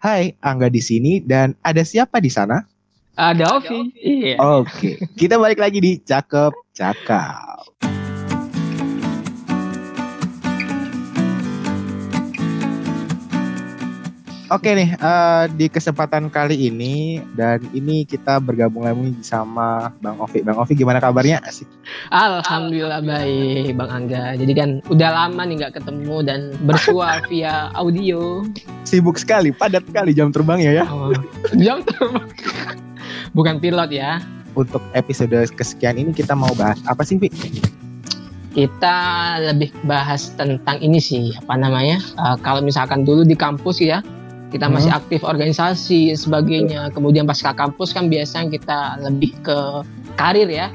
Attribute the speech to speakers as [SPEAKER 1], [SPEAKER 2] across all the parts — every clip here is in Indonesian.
[SPEAKER 1] Hai, Angga di sini dan ada siapa di sana?
[SPEAKER 2] Ada Ovi. Iya.
[SPEAKER 1] Oke, kita balik lagi di Cakep Cakap. Oke nih, uh, di kesempatan kali ini dan ini kita bergabung lagi sama Bang Ovi. Bang Ovi gimana kabarnya? Asik.
[SPEAKER 2] Alhamdulillah baik, Bang Angga. Jadi kan udah lama nih nggak ketemu dan bersua via audio.
[SPEAKER 1] Sibuk sekali, padat sekali jam terbangnya ya.
[SPEAKER 2] Oh, jam terbang. Bukan pilot ya.
[SPEAKER 1] Untuk episode kesekian ini kita mau bahas apa sih, Vi?
[SPEAKER 2] kita lebih bahas tentang ini sih apa namanya uh, kalau misalkan dulu di kampus ya kita hmm. masih aktif organisasi sebagainya kemudian pas ke kampus kan biasanya kita lebih ke karir ya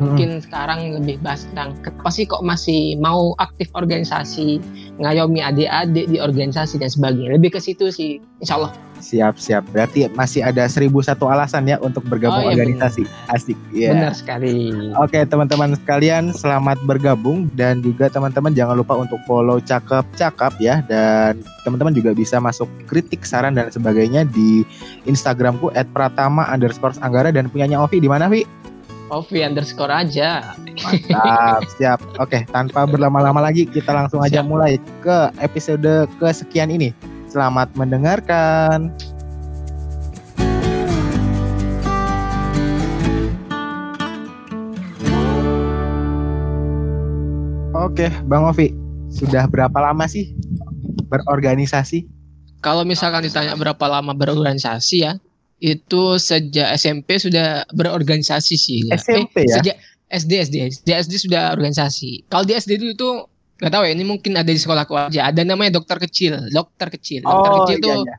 [SPEAKER 2] mungkin hmm. sekarang lebih bahas tentang kenapa sih kok masih mau aktif organisasi ngayomi adik-adik di organisasi dan sebagainya lebih ke situ sih insya Allah
[SPEAKER 1] Siap siap. Berarti masih ada seribu satu alasan ya untuk bergabung oh, iya, organisasi. Benar. Asik.
[SPEAKER 2] Yeah. Benar sekali.
[SPEAKER 1] Oke teman-teman sekalian selamat bergabung dan juga teman-teman jangan lupa untuk follow cakep cakap ya dan teman-teman juga bisa masuk kritik saran dan sebagainya di Instagramku @pratama underscore anggara dan punyanya Ovi di mana Vi?
[SPEAKER 2] Ovi underscore aja.
[SPEAKER 1] Mantap, siap. Oke, tanpa berlama-lama lagi kita langsung aja siap. mulai ke episode kesekian ini. Selamat mendengarkan. Oke, Bang Ovi, sudah berapa lama sih berorganisasi?
[SPEAKER 2] Kalau misalkan ditanya berapa lama berorganisasi ya, itu sejak SMP sudah berorganisasi sih.
[SPEAKER 1] SMP eh, ya?
[SPEAKER 2] Sejak SD SD sejak SD sudah organisasi. Kalau di SD dulu itu nggak tahu ya ini mungkin ada di sekolahku aja ada namanya dokter kecil dokter kecil dokter
[SPEAKER 1] oh,
[SPEAKER 2] kecil
[SPEAKER 1] iya,
[SPEAKER 2] tuh
[SPEAKER 1] iya.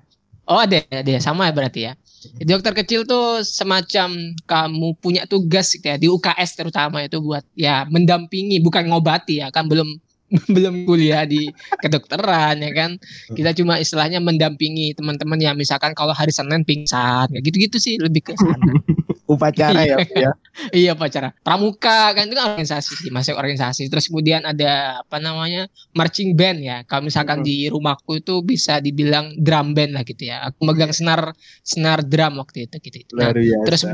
[SPEAKER 2] oh ada ada sama ya berarti ya Jadi, dokter kecil tuh semacam kamu punya tugas gitu ya di UKS terutama itu buat ya mendampingi bukan ngobati ya kan belum belum kuliah di kedokteran ya kan? Kita cuma istilahnya mendampingi teman-teman yang misalkan kalau hari Senin pingsan kayak gitu-gitu sih lebih ke sana
[SPEAKER 1] upacara ya, ya.
[SPEAKER 2] iya upacara. Pramuka kan itu kan organisasi sih masih organisasi. Terus kemudian ada apa namanya marching band ya. Kalau misalkan hmm. di rumahku itu bisa dibilang drum band lah gitu ya. Aku megang senar senar drum waktu itu gitu, -gitu. Nah, terus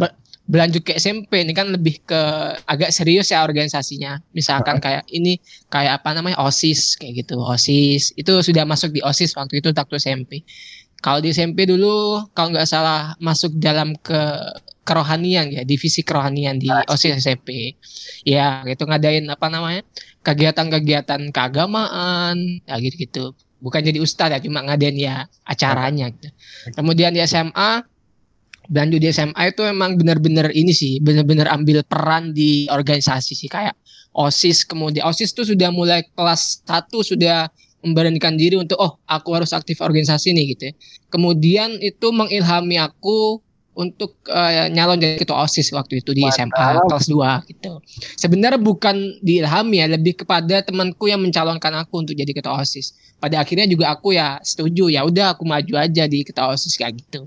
[SPEAKER 2] berlanjut ke SMP ini kan lebih ke agak serius ya organisasinya. Misalkan kayak ini kayak apa namanya osis kayak gitu. Osis. Itu sudah masuk di osis waktu itu waktu SMP kalau di SMP dulu kalau nggak salah masuk dalam ke kerohanian ya, divisi kerohanian di OSIS SMP. Ya, gitu ngadain apa namanya? kegiatan-kegiatan keagamaan, ya gitu-gitu. Bukan jadi ustadz ya, cuma ngadain ya acaranya gitu. Kemudian di SMA dan di SMA itu emang benar-benar ini sih, benar-benar ambil peran di organisasi sih kayak OSIS kemudian OSIS tuh sudah mulai kelas 1 sudah memberanikan diri untuk oh aku harus aktif organisasi nih gitu ya. Kemudian itu mengilhami aku untuk uh, nyalon jadi ketua OSIS waktu itu di Mantap. SMA kelas 2 gitu. Sebenarnya bukan diilhami ya, lebih kepada temanku yang mencalonkan aku untuk jadi ketua OSIS. Pada akhirnya juga aku ya setuju, ya udah aku maju aja di ketua OSIS kayak gitu.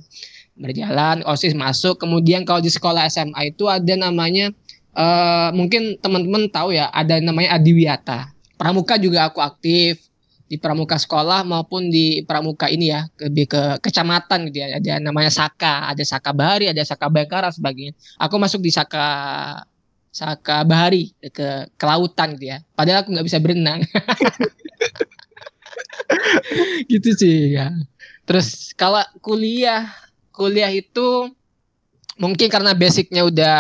[SPEAKER 2] Berjalan OSIS masuk, kemudian kalau di sekolah SMA itu ada namanya uh, mungkin teman-teman tahu ya, ada namanya Adiwiyata. Pramuka juga aku aktif, di pramuka sekolah maupun di pramuka ini ya lebih ke kecamatan gitu ya. Ada namanya Saka ada Saka Bahari ada Saka Bangkara sebagainya. Aku masuk di Saka Saka Bahari ke kelautan gitu ya. Padahal aku nggak bisa berenang. Gitu sih ya. Terus kalau kuliah kuliah itu mungkin karena basicnya udah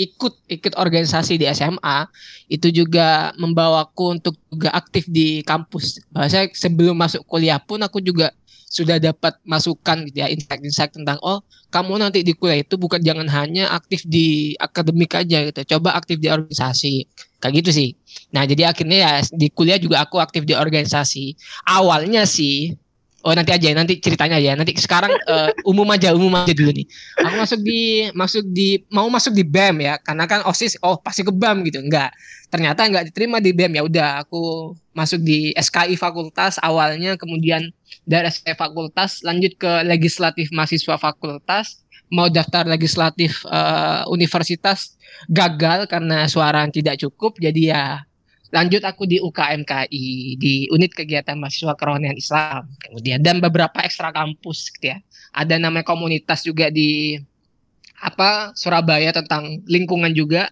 [SPEAKER 2] ikut ikut organisasi di SMA itu juga membawaku untuk juga aktif di kampus. Bahasa sebelum masuk kuliah pun aku juga sudah dapat masukan gitu ya insight-insight tentang oh kamu nanti di kuliah itu bukan jangan hanya aktif di akademik aja gitu coba aktif di organisasi. Kayak gitu sih. Nah jadi akhirnya ya di kuliah juga aku aktif di organisasi. Awalnya sih Oh nanti aja nanti ceritanya ya. Nanti sekarang uh, umum aja umum aja dulu nih. Aku masuk di masuk di mau masuk di BEM ya karena kan osis oh pasti ke BEM gitu. Enggak. Ternyata enggak diterima di BEM ya udah aku masuk di SKI fakultas awalnya kemudian dari SKI fakultas lanjut ke legislatif mahasiswa fakultas. Mau daftar legislatif uh, universitas gagal karena suara tidak cukup. Jadi ya lanjut aku di UKMKI di unit kegiatan mahasiswa kerohanian Islam. Kemudian dan beberapa ekstra kampus gitu ya. Ada namanya komunitas juga di apa Surabaya tentang lingkungan juga.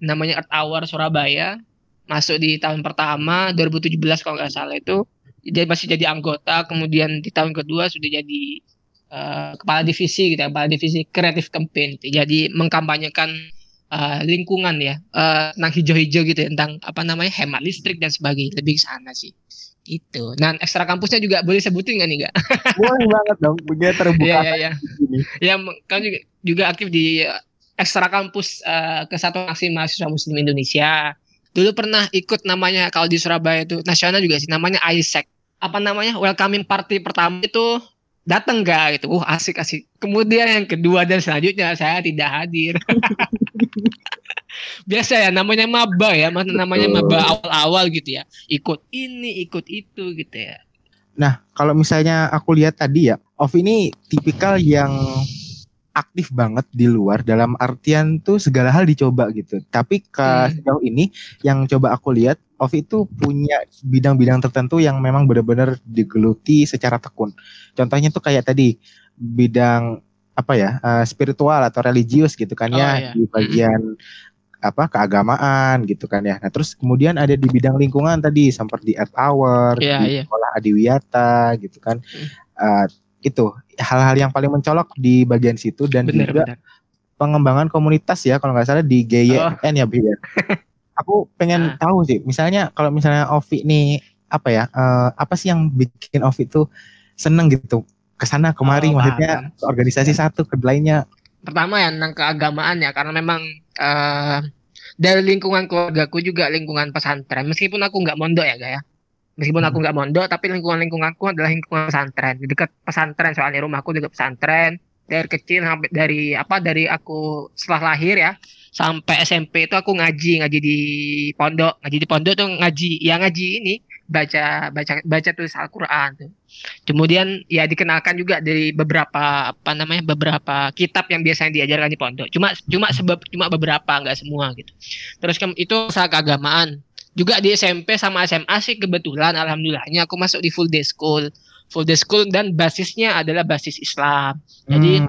[SPEAKER 2] Namanya Earth Hour Surabaya. Masuk di tahun pertama 2017 kalau nggak salah itu. Dia masih jadi anggota. Kemudian di tahun kedua sudah jadi uh, kepala divisi gitu ya, kepala divisi kreatif campaign gitu. jadi mengkampanyekan uh, lingkungan ya uh, tentang hijau-hijau gitu ya, tentang apa namanya hemat listrik dan sebagainya lebih ke sana sih. Itu dan ekstra kampusnya juga boleh sebutin nggak nih nggak
[SPEAKER 1] boleh banget dong punya terbuka
[SPEAKER 2] ya ya ya ya kan juga, juga aktif di ekstra kampus uh, kesatuan aksi mahasiswa muslim Indonesia. Dulu pernah ikut namanya kalau di Surabaya itu nasional juga sih namanya ISEC apa namanya welcoming party pertama itu datang gak gitu. Uh asik asik. Kemudian yang kedua dan selanjutnya saya tidak hadir biasa ya namanya maba ya namanya maba awal-awal gitu ya ikut ini ikut itu gitu ya
[SPEAKER 1] nah kalau misalnya aku lihat tadi ya Of ini tipikal yang aktif banget di luar dalam artian tuh segala hal dicoba gitu tapi ke hmm. sejauh ini yang coba aku lihat Ovi itu punya bidang-bidang tertentu yang memang benar-benar digeluti secara tekun. Contohnya tuh kayak tadi bidang apa ya uh, spiritual atau religius gitu kan ya oh, iya. di bagian apa keagamaan gitu kan ya. Nah terus kemudian ada di bidang lingkungan tadi seperti di Earth Hour, yeah, di yeah. sekolah Adiwiyata gitu kan. Uh, itu hal-hal yang paling mencolok di bagian situ dan bener, juga bener. pengembangan komunitas ya kalau nggak salah di GYN oh. ya Bi ya. aku pengen nah. tahu sih, misalnya kalau misalnya Ovi nih apa ya, uh, apa sih yang bikin Ovi itu seneng gitu ke sana kemari, oh, maksudnya organisasi ya. satu ke lainnya.
[SPEAKER 2] Pertama ya tentang keagamaan ya, karena memang uh, dari lingkungan keluargaku juga lingkungan pesantren, meskipun aku nggak mondok ya, gak ya. Meskipun aku hmm. nggak mondok, tapi lingkungan lingkunganku adalah lingkungan pesantren, di dekat pesantren soalnya rumahku dekat pesantren. Dari kecil sampai dari apa dari aku setelah lahir ya sampai SMP itu aku ngaji ngaji di pondok ngaji di pondok tuh ngaji ya ngaji ini baca baca baca tulis Al-Qur'an tuh. Kemudian ya dikenalkan juga dari beberapa apa namanya beberapa kitab yang biasanya diajarkan di pondok. Cuma cuma sebab cuma beberapa nggak semua gitu. Terus itu usaha keagamaan. Juga di SMP sama SMA sih kebetulan alhamdulillahnya aku masuk di full day school. Full day school dan basisnya adalah basis Islam. Jadi hmm.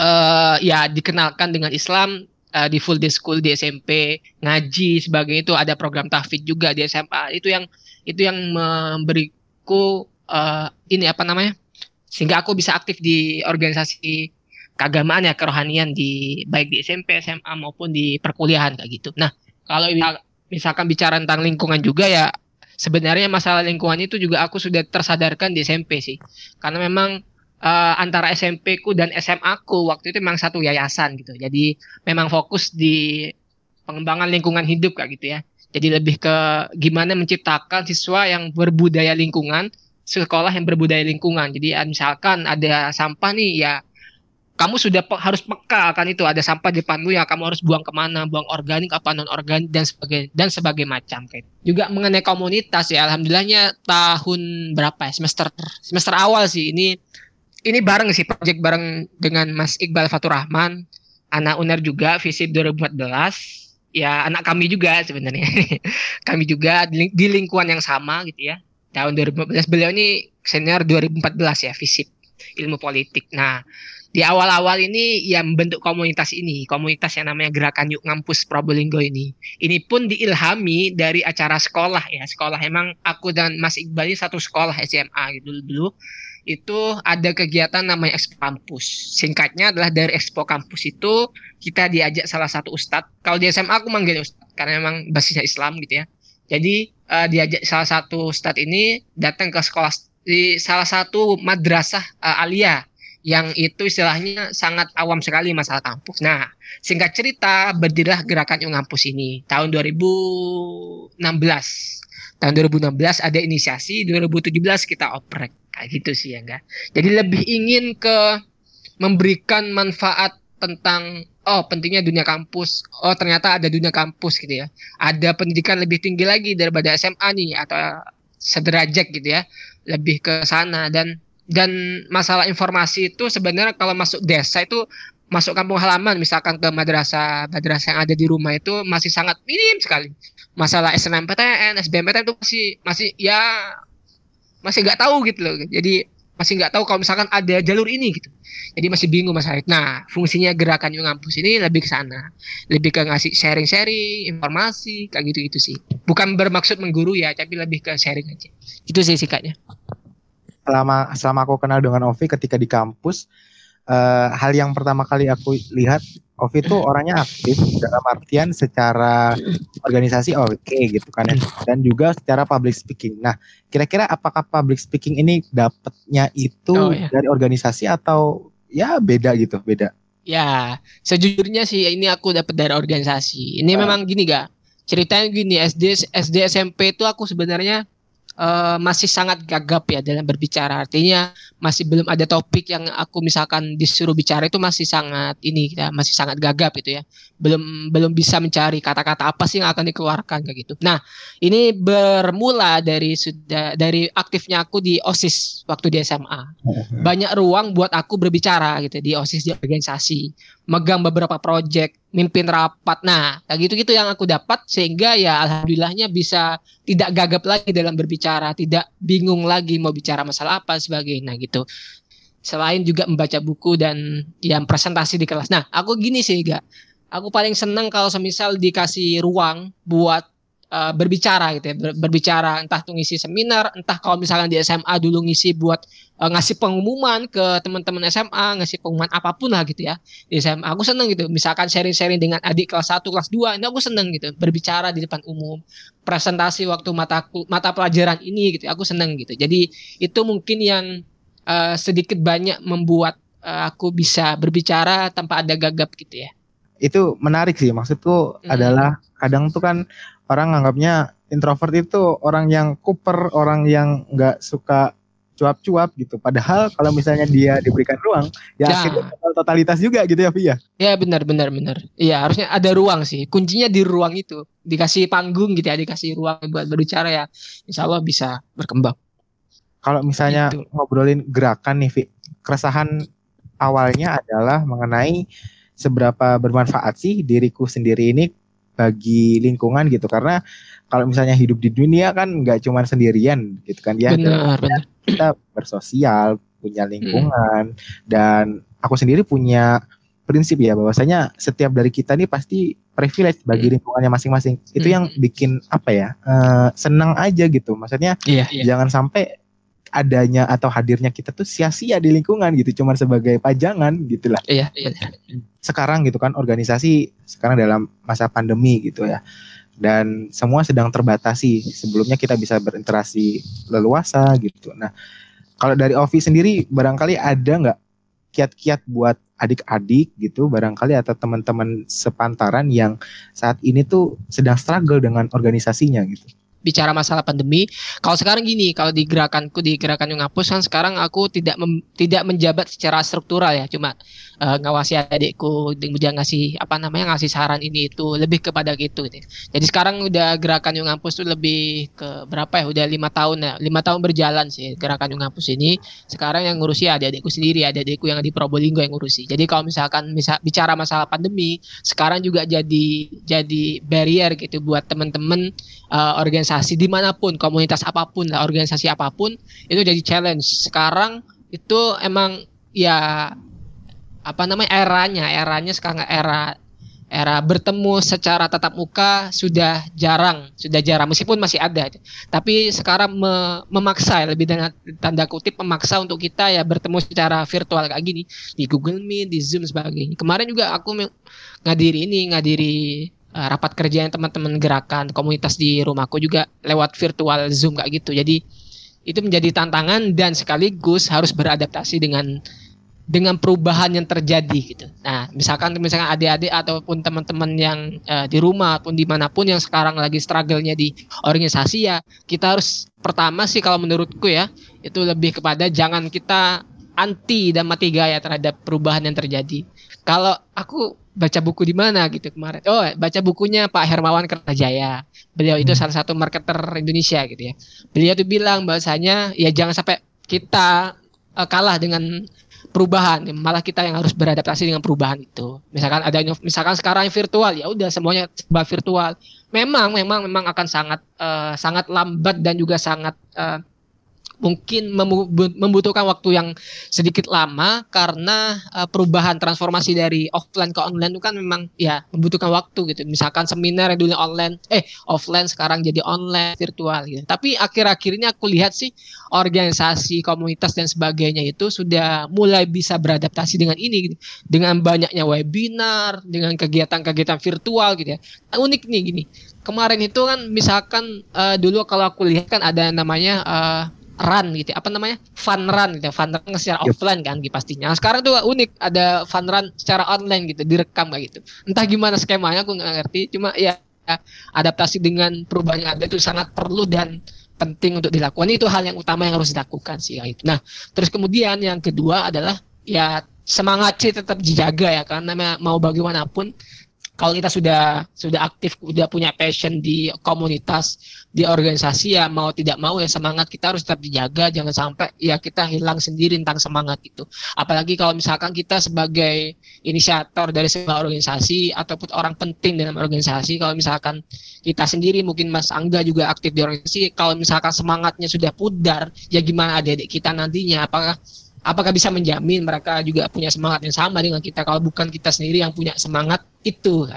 [SPEAKER 2] uh, ya dikenalkan dengan Islam uh, di full day school di SMP ngaji sebagai itu ada program tahfidz juga di SMA itu yang itu yang memberiku uh, ini apa namanya sehingga aku bisa aktif di organisasi keagamaan ya kerohanian di baik di SMP SMA maupun di perkuliahan kayak gitu nah kalau misalkan bicara tentang lingkungan juga ya sebenarnya masalah lingkungan itu juga aku sudah tersadarkan di SMP sih karena memang uh, antara SMP ku dan SMA ku waktu itu memang satu yayasan gitu. Jadi memang fokus di pengembangan lingkungan hidup kayak gitu ya. Jadi lebih ke gimana menciptakan siswa yang berbudaya lingkungan, sekolah yang berbudaya lingkungan. Jadi misalkan ada sampah nih ya kamu sudah pe harus peka akan itu. Ada sampah di depanmu ya kamu harus buang ke mana? Buang organik apa non organik dan sebagai dan sebagai macam kayak juga mengenai komunitas ya alhamdulillahnya tahun berapa ya? Semester semester awal sih. Ini ini bareng sih project bareng dengan Mas Iqbal Fatur Rahman, anak UNER juga, visip 2014. Ya anak kami juga sebenarnya. kami juga di, lingkungan yang sama gitu ya. Tahun 2014 beliau ini senior 2014 ya visip ilmu politik. Nah, di awal-awal ini yang membentuk komunitas ini, komunitas yang namanya Gerakan Yuk Ngampus Probolinggo ini. Ini pun diilhami dari acara sekolah ya. Sekolah emang aku dan Mas Iqbal ini satu sekolah SMA gitu dulu itu ada kegiatan namanya Expo Kampus. Singkatnya adalah dari Expo Kampus itu kita diajak salah satu ustadz. Kalau di SMA aku manggil ustadz karena memang basisnya Islam gitu ya. Jadi uh, diajak salah satu ustadz ini datang ke sekolah di salah satu madrasah uh, alia yang itu istilahnya sangat awam sekali masalah kampus. Nah, singkat cerita berdirilah gerakan Yung Kampus ini tahun 2016. Tahun 2016 ada inisiasi, 2017 kita oprek. Kayak gitu sih ya enggak? Jadi lebih ingin ke memberikan manfaat tentang oh pentingnya dunia kampus. Oh ternyata ada dunia kampus gitu ya. Ada pendidikan lebih tinggi lagi daripada SMA nih atau sederajat gitu ya. Lebih ke sana. Dan dan masalah informasi itu sebenarnya kalau masuk desa itu masuk kampung halaman misalkan ke madrasah madrasah yang ada di rumah itu masih sangat minim sekali. Masalah SNMPTN SBMPTN itu masih masih ya masih nggak tahu gitu loh. Jadi masih nggak tahu kalau misalkan ada jalur ini gitu. Jadi masih bingung mas Haid. Nah fungsinya gerakan yang ngampus ini lebih ke sana. Lebih ke ngasih sharing-sharing informasi kayak gitu gitu sih. Bukan bermaksud mengguru ya tapi lebih ke sharing aja. Itu sih sikatnya.
[SPEAKER 1] Selama selama aku kenal dengan Ovi ketika di kampus uh, hal yang pertama kali aku lihat Ovi itu orangnya aktif dalam artian secara organisasi oke okay, gitu kan ya dan juga secara public speaking. Nah, kira-kira apakah public speaking ini dapatnya itu oh, ya. dari organisasi atau ya beda gitu, beda?
[SPEAKER 2] Ya, sejujurnya sih ini aku dapat dari organisasi. Ini uh. memang gini gak? Ceritanya gini, SD SD SMP itu aku sebenarnya uh, masih sangat gagap ya dalam berbicara. Artinya masih belum ada topik yang aku misalkan disuruh bicara itu masih sangat ini ya, masih sangat gagap gitu ya. Belum belum bisa mencari kata-kata apa sih yang akan dikeluarkan kayak gitu. Nah, ini bermula dari sudah dari aktifnya aku di OSIS waktu di SMA. Banyak ruang buat aku berbicara gitu di OSIS di organisasi, megang beberapa project mimpin rapat. Nah, kayak gitu-gitu yang aku dapat sehingga ya alhamdulillahnya bisa tidak gagap lagi dalam berbicara, tidak bingung lagi mau bicara masalah apa sebagainya nah, gitu. Selain juga membaca buku dan yang presentasi di kelas. Nah, aku gini sih, gak. Aku paling seneng kalau semisal dikasih ruang buat uh, berbicara gitu ya, ber, berbicara entah tuh ngisi seminar, entah kalau misalkan di SMA dulu ngisi buat uh, ngasih pengumuman ke teman-teman SMA, ngasih pengumuman apa pun lah gitu ya. Di SMA aku seneng gitu, misalkan sharing-sharing dengan adik kelas 1, kelas 2, ini aku seneng gitu, berbicara di depan umum, presentasi waktu mata mata pelajaran ini gitu, aku seneng gitu. Jadi itu mungkin yang uh, sedikit banyak membuat uh, aku bisa berbicara tanpa ada gagap gitu ya.
[SPEAKER 1] Itu menarik sih, maksudku hmm. adalah kadang tuh kan orang anggapnya introvert itu orang yang kuper, orang yang nggak suka cuap-cuap gitu. Padahal kalau misalnya dia diberikan ruang, ya, ya. akhirnya totalitas juga gitu ya, Via.
[SPEAKER 2] Ya benar, benar, benar. Iya harusnya ada ruang sih. Kuncinya di ruang itu, dikasih panggung gitu ya, dikasih ruang buat berbicara ya. Insya Allah bisa berkembang.
[SPEAKER 1] Kalau misalnya gitu. ngobrolin gerakan nih, Vi, keresahan awalnya adalah mengenai seberapa bermanfaat sih diriku sendiri ini bagi lingkungan gitu karena kalau misalnya hidup di dunia kan nggak cuma sendirian gitu kan ya
[SPEAKER 2] benar, benar.
[SPEAKER 1] kita bersosial punya lingkungan hmm. dan aku sendiri punya prinsip ya bahwasanya setiap dari kita nih pasti privilege bagi hmm. lingkungannya masing-masing itu hmm. yang bikin apa ya uh, senang aja gitu maksudnya iya, iya. jangan sampai adanya atau hadirnya kita tuh sia-sia di lingkungan gitu cuman sebagai pajangan gitulah.
[SPEAKER 2] Iya, iya.
[SPEAKER 1] sekarang gitu kan organisasi sekarang dalam masa pandemi gitu ya. Dan semua sedang terbatasi. Sebelumnya kita bisa berinteraksi leluasa gitu. Nah kalau dari Ovi sendiri barangkali ada nggak kiat-kiat buat adik-adik gitu barangkali atau teman-teman sepantaran yang saat ini tuh sedang struggle dengan organisasinya gitu
[SPEAKER 2] bicara masalah pandemi. Kalau sekarang gini, kalau di gerakanku di gerakan yang ngapus kan sekarang aku tidak mem, tidak menjabat secara struktural ya, cuma uh, ngawasi adikku, kemudian ngasih apa namanya ngasih saran ini itu lebih kepada gitu. gitu. Jadi sekarang udah gerakan yang ngapus tuh lebih ke berapa ya? Udah lima tahun ya, lima tahun berjalan sih gerakan yang ngapus ini. Sekarang yang ngurusi adik-adikku sendiri, adik-adikku yang di Probolinggo yang ngurusi. Jadi kalau misalkan misal bicara masalah pandemi, sekarang juga jadi jadi barrier gitu buat teman-teman uh, organisasi di mana pun komunitas apa pun lah organisasi apa pun itu jadi challenge. Sekarang itu emang ya apa namanya eranya eranya sekarang era era bertemu secara tatap muka sudah jarang sudah jarang meskipun masih ada. Tapi sekarang me memaksa ya, lebih dengan tanda kutip memaksa untuk kita ya bertemu secara virtual kayak gini di Google Meet di Zoom sebagainya. Kemarin juga aku ngadiri ini ngadiri uh, rapat kerja yang teman-teman gerakan komunitas di rumahku juga lewat virtual Zoom kayak gitu. Jadi itu menjadi tantangan dan sekaligus harus beradaptasi dengan dengan perubahan yang terjadi gitu. Nah, misalkan misalkan adik-adik ataupun teman-teman yang uh, di rumah pun di mana pun yang sekarang lagi struggle-nya di organisasi ya, kita harus pertama sih kalau menurutku ya itu lebih kepada jangan kita anti dan mati gaya terhadap perubahan yang terjadi. Kalau aku baca buku di mana gitu kemarin. Oh, baca bukunya Pak Hermawan Kertajaya. Beliau itu hmm. salah satu marketer Indonesia gitu ya. Beliau tuh bilang bahwasanya ya jangan sampai kita uh, kalah dengan perubahan malah kita yang harus beradaptasi dengan perubahan itu misalkan ada misalkan sekarang virtual ya udah semuanya serba virtual memang memang memang akan sangat uh, sangat lambat dan juga sangat uh, mungkin membutuhkan waktu yang sedikit lama karena uh, perubahan transformasi dari offline ke online itu kan memang ya membutuhkan waktu gitu. Misalkan seminar yang dulu online eh offline sekarang jadi online virtual gitu. Tapi akhir-akhir ini aku lihat sih organisasi, komunitas dan sebagainya itu sudah mulai bisa beradaptasi dengan ini gitu. Dengan banyaknya webinar, dengan kegiatan-kegiatan virtual gitu ya. Unik nih gini. Kemarin itu kan misalkan uh, dulu kalau aku lihat kan ada namanya uh, run gitu apa namanya? Fun run gitu fun run secara yep. offline kan gitu pastinya. Nah, sekarang tuh unik. Ada fun run secara online gitu direkam kayak gitu. Entah gimana skemanya aku nggak ngerti. Cuma ya adaptasi dengan perubahan yang ada itu sangat perlu dan penting untuk dilakukan. Itu hal yang utama yang harus dilakukan sih gitu. nah terus kemudian yang kedua adalah ya semangat sih tetap dijaga ya. Karena mau bagaimanapun kalau kita sudah sudah aktif sudah punya passion di komunitas di organisasi ya mau tidak mau ya semangat kita harus tetap dijaga. Jangan sampai ya kita hilang sendiri tentang semangat itu. Apalagi kalau misalkan kita sebagai inisiator dari sebuah organisasi ataupun orang penting dalam organisasi kalau misalkan kita sendiri mungkin Mas Angga juga aktif di organisasi kalau misalkan semangatnya sudah pudar ya gimana adik-adik kita nantinya? Apakah apakah bisa menjamin mereka juga punya semangat yang sama dengan kita? Kalau bukan kita sendiri yang punya semangat itu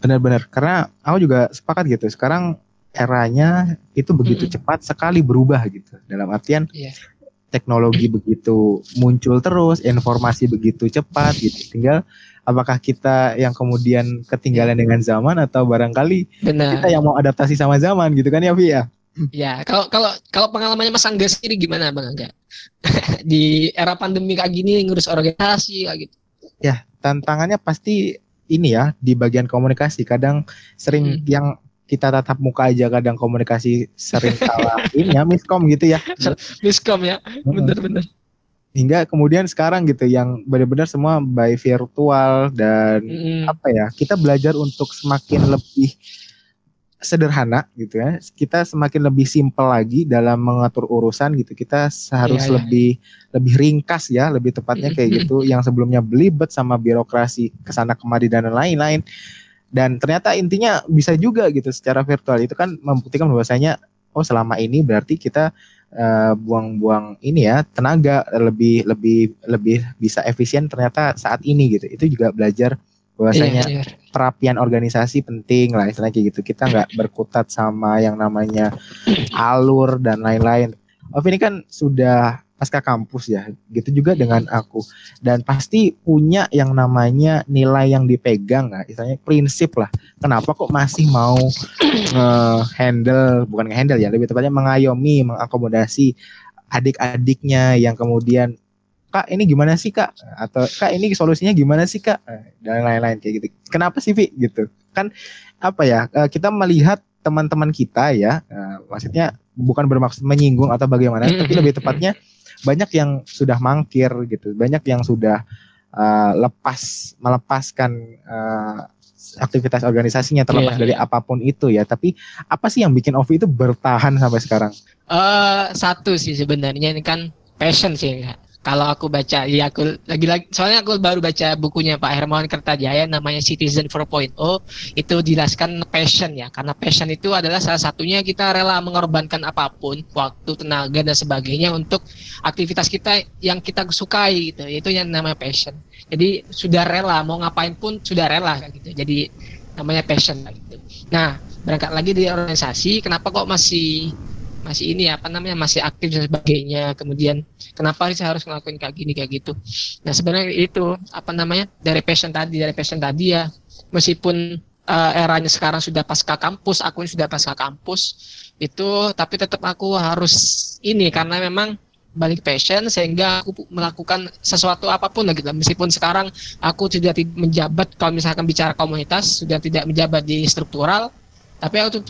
[SPEAKER 1] benar-benar. Karena aku juga sepakat gitu sekarang eranya itu begitu mm -hmm. cepat sekali berubah gitu. Dalam artian yeah. teknologi begitu muncul terus informasi begitu cepat gitu. Tinggal apakah kita yang kemudian ketinggalan dengan zaman atau barangkali Benar. kita yang mau adaptasi sama zaman gitu kan ya Vi ya
[SPEAKER 2] Ya, kalau kalau kalau pengalamannya Mas Angga sendiri gimana Bang Angga? di era pandemi kayak gini ngurus organisasi kayak gitu.
[SPEAKER 1] Ya, tantangannya pasti ini ya di bagian komunikasi. Kadang sering hmm. yang kita tatap muka aja kadang komunikasi sering salah ini ya miskom gitu ya.
[SPEAKER 2] miskom ya. Bener-bener.
[SPEAKER 1] Hingga kemudian sekarang gitu yang benar-benar semua by virtual dan hmm. apa ya, kita belajar untuk semakin lebih sederhana gitu ya. Kita semakin lebih simpel lagi dalam mengatur urusan gitu. Kita seharus yeah, iya. lebih yeah. lebih ringkas ya, lebih tepatnya kayak gitu. Yang sebelumnya belibet sama birokrasi ke sana kemari dan lain-lain. Dan ternyata intinya bisa juga gitu secara virtual itu kan membuktikan bahwasanya oh selama ini berarti kita buang eh, buang-buang ini ya tenaga lebih lebih lebih bisa efisien ternyata saat ini gitu. Itu juga belajar bahwasanya iya, iya. terapian organisasi penting lah istilahnya kayak gitu. Kita nggak berkutat sama yang namanya alur dan lain-lain. Oh ini kan sudah pasca kampus ya gitu juga dengan aku. Dan pasti punya yang namanya nilai yang dipegang lah istilahnya prinsip lah. Kenapa kok masih mau handle bukan handle ya lebih tepatnya mengayomi mengakomodasi adik-adiknya yang kemudian kak ini gimana sih kak? Atau kak ini solusinya gimana sih kak? Dan lain-lain kayak gitu. Kenapa sih Vi? Gitu. Kan apa ya eh, kita melihat teman-teman kita ya eh, maksudnya bukan bermaksud menyinggung atau bagaimana tapi lebih tepatnya banyak yang sudah mangkir gitu. Banyak yang sudah uh, lepas melepaskan uh, aktivitas organisasinya terlepas yeah, dari apa pun itu ya. Tapi apa sih yang bikin Ovi itu bertahan sampai sekarang?
[SPEAKER 2] Uh, satu sih sebenarnya. Ini kan passion sih kalau aku baca ya aku lagi-lagi soalnya aku baru baca bukunya Pak Hermawan Kertajaya namanya Citizen 4.0 itu jelaskan passion ya karena passion itu adalah salah satunya kita rela mengorbankan apa pun waktu tenaga dan sebagainya untuk aktivitas kita yang kita sukai gitu. Itu yang namanya passion. Jadi sudah rela mau ngapain pun sudah rela gitu. Jadi namanya passion gitu. Nah berangkat lagi di organisasi kenapa kok masih masih ini apa namanya masih aktif dan sebagainya. Kemudian kenapa saya harus ngelakuin kayak gini kayak gitu? Nah sebenarnya itu apa namanya dari passion tadi dari passion tadi ya. Meskipun uh, eranya sekarang sudah pasca kampus aku sudah pasca kampus itu tapi tetap aku harus ini karena memang balik passion sehingga aku melakukan sesuatu apa pun gitu. Meskipun sekarang aku sudah menjabat kalau misalkan bicara komunitas sudah tidak menjabat di struktural tapi aku tuh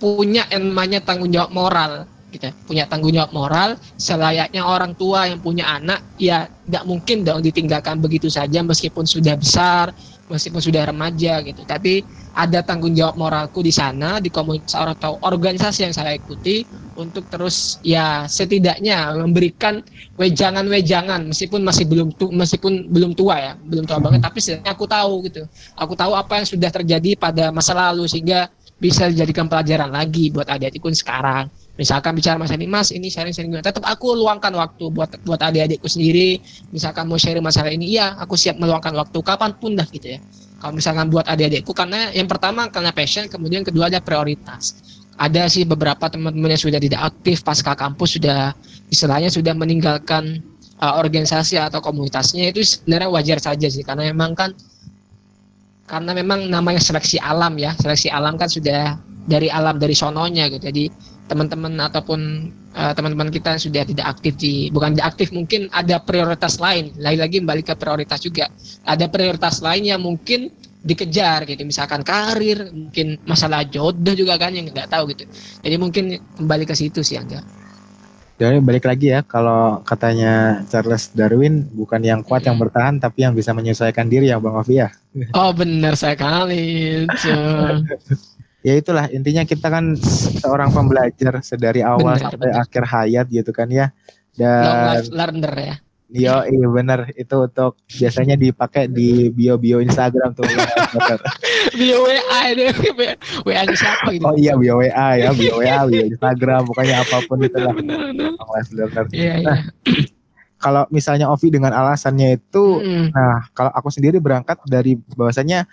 [SPEAKER 2] punya namanya tanggung jawab moral gitu punya tanggung jawab moral selayaknya orang tua yang punya anak ya nggak mungkin dong ditinggalkan begitu saja meskipun sudah besar meskipun sudah remaja gitu. Tapi ada tanggung jawab moralku di sana di komunitas atau organisasi yang saya ikuti untuk terus ya setidaknya memberikan wejangan-wejangan meskipun masih belum tu, meskipun belum tua ya belum tua banget tapi setidaknya aku tahu gitu. Aku tahu apa yang sudah terjadi pada masa lalu sehingga bisa dijadikan pelajaran lagi buat adik-adikku sekarang. Misalkan bicara masalah ini mas ini sharing sharing tetap aku luangkan waktu buat buat adik-adikku sendiri. Misalkan mau sharing masalah ini iya aku siap meluangkan waktu kapan pun dah gitu ya. Kalau misalkan buat adik-adikku karena yang pertama karena passion kemudian kedua ada prioritas. Ada sih beberapa teman-teman yang sudah tidak aktif pasca kampus sudah istilahnya sudah meninggalkan uh, organisasi atau komunitasnya itu sebenarnya wajar saja sih. Karena memang kan karena memang namanya seleksi alam ya. Seleksi alam kan sudah dari alam dari sononya gitu. Jadi teman-teman ataupun uh, teman-teman kita sudah tidak aktif di bukan tidak aktif mungkin ada prioritas lain. Lagi-lagi kembali ke prioritas juga. Ada prioritas lain yang mungkin dikejar gitu. Misalkan karir mungkin masalah jodoh juga kan yang nggak tahu gitu. Jadi mungkin kembali ke situ sih enggak
[SPEAKER 1] jadi balik lagi ya. Kalau katanya Charles Darwin bukan yang kuat yang bertahan tapi yang bisa menyesuaikan diri ya Bang Ovi ya.
[SPEAKER 2] Oh benar sekali
[SPEAKER 1] ya itulah intinya kita kan seorang pembelajar sedari awal bener, sampai bener. akhir hayat gitu kan ya.
[SPEAKER 2] Dan learner ya
[SPEAKER 1] Yo, iya bener itu untuk biasanya dipakai di bio bio Instagram tuh.
[SPEAKER 2] bio WA itu WA siapa gitu?
[SPEAKER 1] Oh iya bio WA ya, bio WA, bio Instagram, pokoknya apa pun itu lah.
[SPEAKER 2] Iya, iya. Nah,
[SPEAKER 1] kalau misalnya Ovi dengan alasannya itu, hmm. nah kalau aku sendiri berangkat dari bahwasanya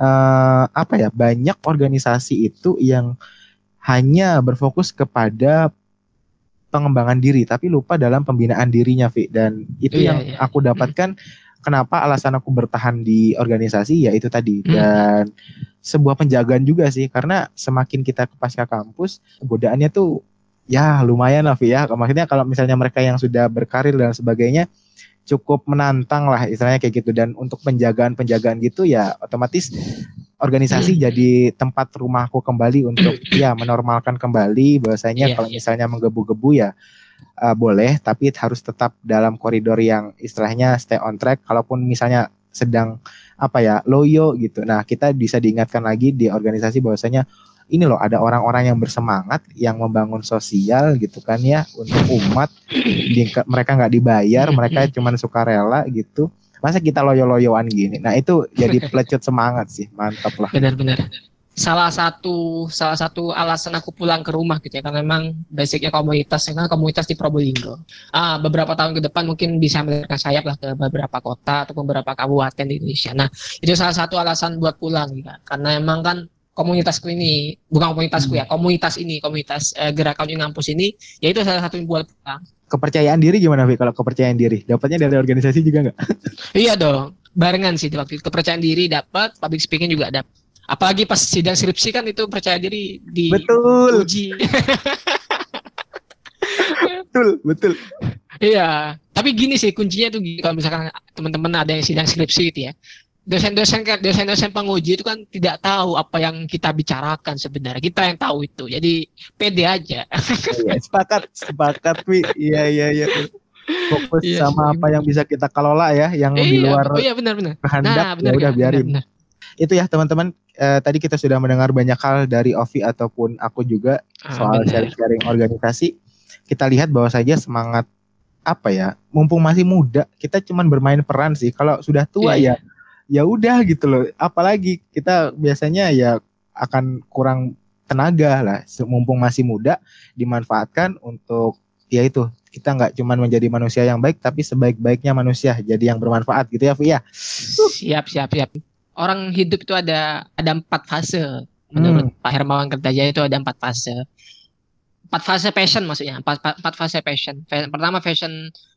[SPEAKER 1] uh, apa ya banyak organisasi itu yang hanya berfokus kepada pengembangan diri tapi lupa dalam pembinaan dirinya Vi dan itu iya, yang iya. aku dapatkan kenapa alasan aku bertahan di organisasi ya itu tadi. Hmm. dan sebuah penjagaan juga sih karena semakin kita ke pasca kampus godaannya tuh ya lumayan lah Vi ya. Maksudnya kalau misalnya mereka yang sudah berkarir dan sebagainya cukup menantang lah istilahnya kayak gitu. Dan untuk penjagaan-penjagaan gitu ya otomatis organisasi hmm. jadi tempat rumahku kembali untuk ya menormalkan kembali bahwasanya yeah, kalau misalnya menggebu-gebu ya uh, boleh tapi harus tetap dalam koridor yang istilahnya stay on track. Kalaupun misalnya sedang apa ya loyo gitu. Nah, kita bisa diingatkan lagi di organisasi bahwasanya ini loh ada orang-orang yang bersemangat yang membangun sosial gitu kan ya untuk umat. Di, mereka nggak dibayar mereka cuma suka rela gitu masa kita loyo-loyoan gini? Nah itu jadi pelecut semangat sih. Mantap lah.
[SPEAKER 2] Benar-benar. Salah satu salah satu alasan aku pulang ke rumah gitu ya karena memang basicnya komunitas kan komunitas di Probolinggo. Ah beberapa tahun ke depan mungkin bisa memberikan sayap lah ke beberapa kota atau beberapa kabupaten di Indonesia. Nah itu salah satu alasan buat pulang ya karena emang kan komunitasku ini. Bukan komunitasku ya, hmm. ya komunitas ini komunitas uh, gerakan di ngampus ini. Ya itu salah satu yang buat
[SPEAKER 1] kepercayaan diri gimana Vi kalau kepercayaan diri dapatnya dari organisasi juga nggak?
[SPEAKER 2] Iya dong barengan sih waktu kepercayaan diri dapat public speaking juga dapat apalagi pas sidang skripsi kan itu percaya diri di
[SPEAKER 1] betul.
[SPEAKER 2] uji.
[SPEAKER 1] Betul betul.
[SPEAKER 2] Iya tapi gini sih kuncinya tuh kalau misalkan teman-teman ada yang sidang skripsi gitu ya dosen-dosen kan dosen-dosen penguji itu kan tidak tahu apa yang kita bicarakan sebenarnya. Kita yang tahu itu. Jadi pede aja.
[SPEAKER 1] Iya, sepakat sepakat wi iya iya iya. Fokus iya, sama iya. apa yang bisa kita kelola ya yang iya, di luar
[SPEAKER 2] oh iya benar benar.
[SPEAKER 1] kehendak. Nah, benar, ya udah biarin. benar, benar. itu ya teman-teman. Eh, tadi kita sudah mendengar banyak hal dari Ovi ataupun aku juga ah, soal sharing-sharing organisasi. Kita lihat bahwa saja semangat apa ya mumpung masih muda kita cuman bermain peran sih. Kalau sudah tua iya. ya ya udah gitu loh. Apalagi kita biasanya ya akan kurang tenaga lah. Mumpung masih muda dimanfaatkan untuk ya itu kita nggak cuman menjadi manusia yang baik tapi sebaik-baiknya manusia jadi yang bermanfaat gitu ya Fia
[SPEAKER 2] siap siap siap. Orang hidup itu ada ada empat fase. Menurut hmm. Pak Hermawan Kertajaya itu ada empat fase. Empat fase passion maksudnya empat, empat fase passion. Pertama passion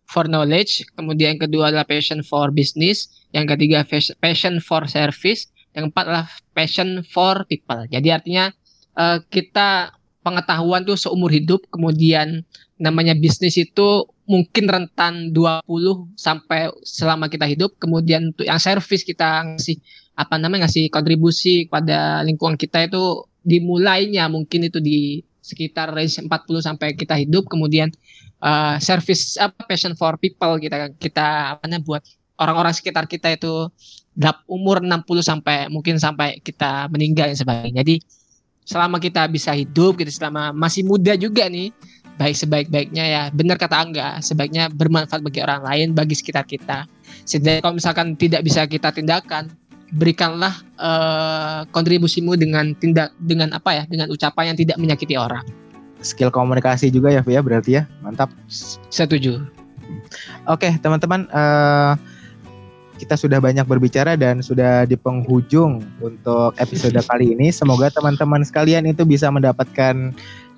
[SPEAKER 2] for knowledge, kemudian yang kedua adalah passion for business, yang ketiga passion for service, yang keempat adalah passion for people. Jadi artinya uh, kita pengetahuan tuh seumur hidup, kemudian namanya bisnis itu mungkin rentan 20 sampai selama kita hidup, kemudian untuk yang service kita ngasih apa namanya ngasih kontribusi kepada lingkungan kita itu dimulainya mungkin itu di sekitar range 40 sampai kita hidup kemudian uh, service apa passion for people kita kita apa namanya buat orang-orang sekitar kita itu dap umur 60 sampai mungkin sampai kita meninggal dan sebagainya. Jadi selama kita bisa hidup gitu selama masih muda juga nih baik sebaik-baiknya ya benar kata Angga sebaiknya bermanfaat bagi orang lain bagi sekitar kita. Sedangkan kalau misalkan tidak bisa kita tindakan berikanlah uh, kontribusimu dengan tindak dengan apa ya dengan ucapan yang tidak menyakiti orang
[SPEAKER 1] skill komunikasi juga ya Via berarti ya. Mantap.
[SPEAKER 2] Setuju.
[SPEAKER 1] Oke teman-teman uh, kita sudah banyak berbicara dan sudah di penghujung untuk episode kali ini. Semoga teman-teman sekalian itu bisa mendapatkan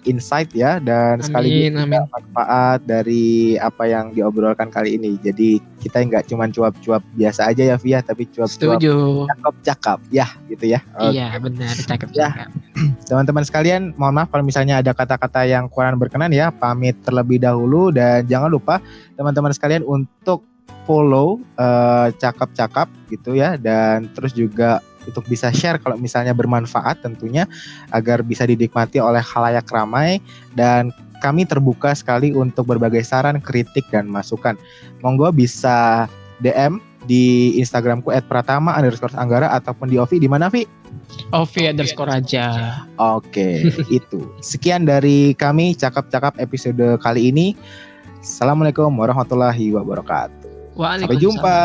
[SPEAKER 1] insight ya dan sekali sekaligus amin. manfaat dari apa yang diobrolkan kali ini. Jadi kita nggak cuma cuap-cuap biasa aja ya Via, tapi cuap-cuap cakep-cakep ya gitu ya.
[SPEAKER 2] Okay. Iya benar cakep-cakep. Ya.
[SPEAKER 1] Teman-teman sekalian, mohon maaf kalau misalnya ada kata-kata yang kurang berkenan ya, pamit terlebih dahulu dan jangan lupa teman-teman sekalian untuk follow uh, cakep-cakep gitu ya dan terus juga untuk bisa share kalau misalnya bermanfaat tentunya agar bisa dinikmati oleh halayak ramai dan kami terbuka sekali untuk berbagai saran, kritik dan masukan. Monggo bisa DM di Instagramku @pratama underscore anggara ataupun di Ovi di mana Vi?
[SPEAKER 2] Ovi underscore aja.
[SPEAKER 1] Oke, itu. Sekian dari kami cakap-cakap episode kali ini. Assalamualaikum warahmatullahi wabarakatuh. Sampai jumpa.